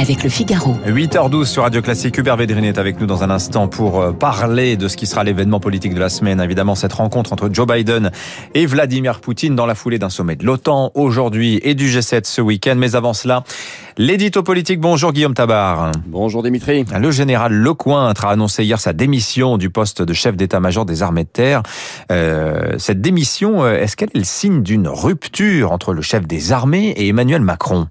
avec le Figaro. 8h12 sur Radio Classique. Hubert Védrine est avec nous dans un instant pour euh, parler de ce qui sera l'événement politique de la semaine. Évidemment, cette rencontre entre Joe Biden et Vladimir Poutine dans la foulée d'un sommet de l'OTAN aujourd'hui et du G7 ce week-end. Mais avant cela, l'édito politique. Bonjour Guillaume Tabar. Bonjour Dimitri. Le général Lecointre a annoncé hier sa démission du poste de chef d'état-major des armées de terre. Euh, cette démission, euh, est-ce qu'elle est le signe d'une rupture entre le chef des armées et Emmanuel Macron?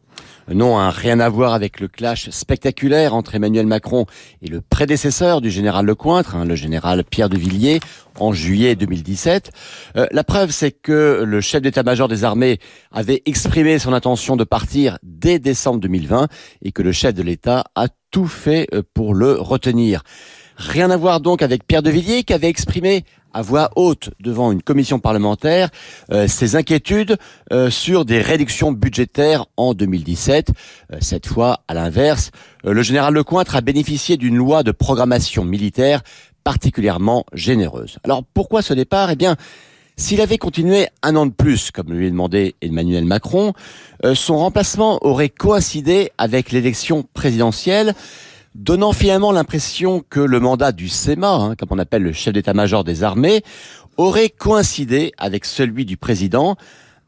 Non, hein, rien à voir avec le clash spectaculaire entre Emmanuel Macron et le prédécesseur du général Lecointre, hein, le général Pierre de Villiers, en juillet 2017. Euh, la preuve, c'est que le chef d'état-major des armées avait exprimé son intention de partir dès décembre 2020 et que le chef de l'État a tout fait euh, pour le retenir. Rien à voir donc avec Pierre de Villiers qui avait exprimé à voix haute devant une commission parlementaire euh, ses inquiétudes euh, sur des réductions budgétaires en 2017. Euh, cette fois, à l'inverse, le général Lecointre a bénéficié d'une loi de programmation militaire particulièrement généreuse. Alors pourquoi ce départ? Eh bien, s'il avait continué un an de plus, comme lui a demandé Emmanuel Macron, son remplacement aurait coïncidé avec l'élection présidentielle donnant finalement l'impression que le mandat du SEMA, hein, comme on appelle le chef d'état-major des armées, aurait coïncidé avec celui du président,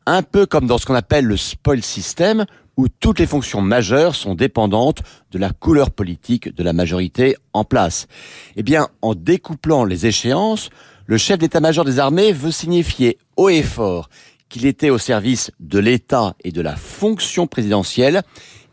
un peu comme dans ce qu'on appelle le spoil system, où toutes les fonctions majeures sont dépendantes de la couleur politique de la majorité en place. Eh bien, en découplant les échéances, le chef d'état-major des armées veut signifier haut et fort qu'il était au service de l'État et de la fonction présidentielle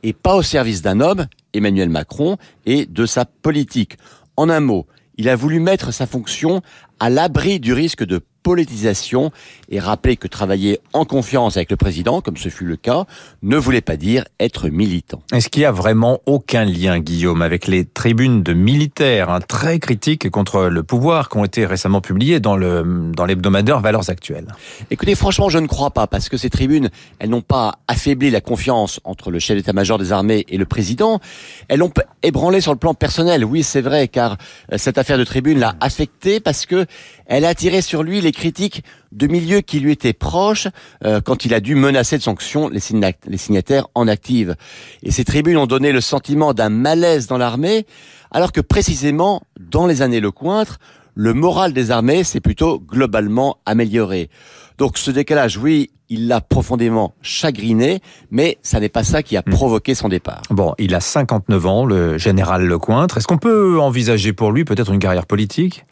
et pas au service d'un homme, Emmanuel Macron, et de sa politique. En un mot, il a voulu mettre sa fonction à l'abri du risque de politisation et rappeler que travailler en confiance avec le président, comme ce fut le cas, ne voulait pas dire être militant. Est-ce qu'il y a vraiment aucun lien, Guillaume, avec les tribunes de militaires hein, très critiques contre le pouvoir qui ont été récemment publiées dans le dans l'hebdomadaire Valeurs Actuelles? Écoutez, franchement, je ne crois pas, parce que ces tribunes, elles n'ont pas affaibli la confiance entre le chef d'état-major des armées et le président, elles l'ont ébranlé sur le plan personnel. Oui, c'est vrai, car euh, cette affaire de tribune l'a affecté parce que elle a attiré sur lui les critiques de milieux qui lui étaient proches euh, quand il a dû menacer de sanctions les, signataires en active. Et ces tribunes ont donné le sentiment d'un malaise dans l'armée, alors que précisément, dans les années Lecointre, le moral des armées s'est plutôt globalement amélioré. Donc ce décalage, oui, il l'a profondément chagriné, mais ça n'est pas ça qui a hmm. provoqué son départ. Bon, il a 59 ans, le général Lecointre. Est-ce qu'on peut envisager pour lui peut-être une carrière politique?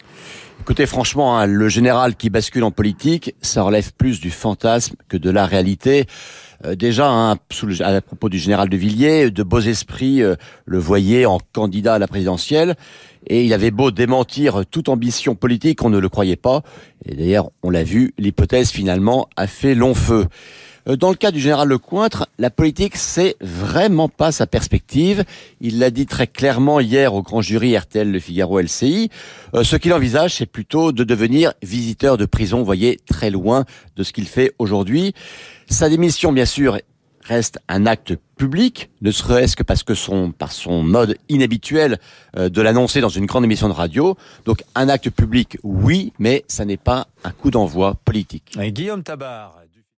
Écoutez, franchement, hein, le général qui bascule en politique, ça relève plus du fantasme que de la réalité. Euh, déjà, hein, à propos du général de Villiers, de beaux esprits euh, le voyaient en candidat à la présidentielle, et il avait beau démentir toute ambition politique, on ne le croyait pas. Et d'ailleurs, on l'a vu, l'hypothèse finalement a fait long feu. Euh, dans le cas du général Lecointre, la politique, c'est vraiment pas sa perspective. Il l'a dit très clairement hier au grand jury RTL Le Figaro LCI. Euh, ce qu'il envisage, c'est plutôt de devenir visiteur de prison, vous voyez, très loin de ce qu'il fait aujourd'hui. Sa démission, bien sûr, reste un acte public, ne serait-ce que parce que son, par son mode inhabituel euh, de l'annoncer dans une grande émission de radio. Donc un acte public, oui, mais ça n'est pas un coup d'envoi politique. Guillaume Tabar.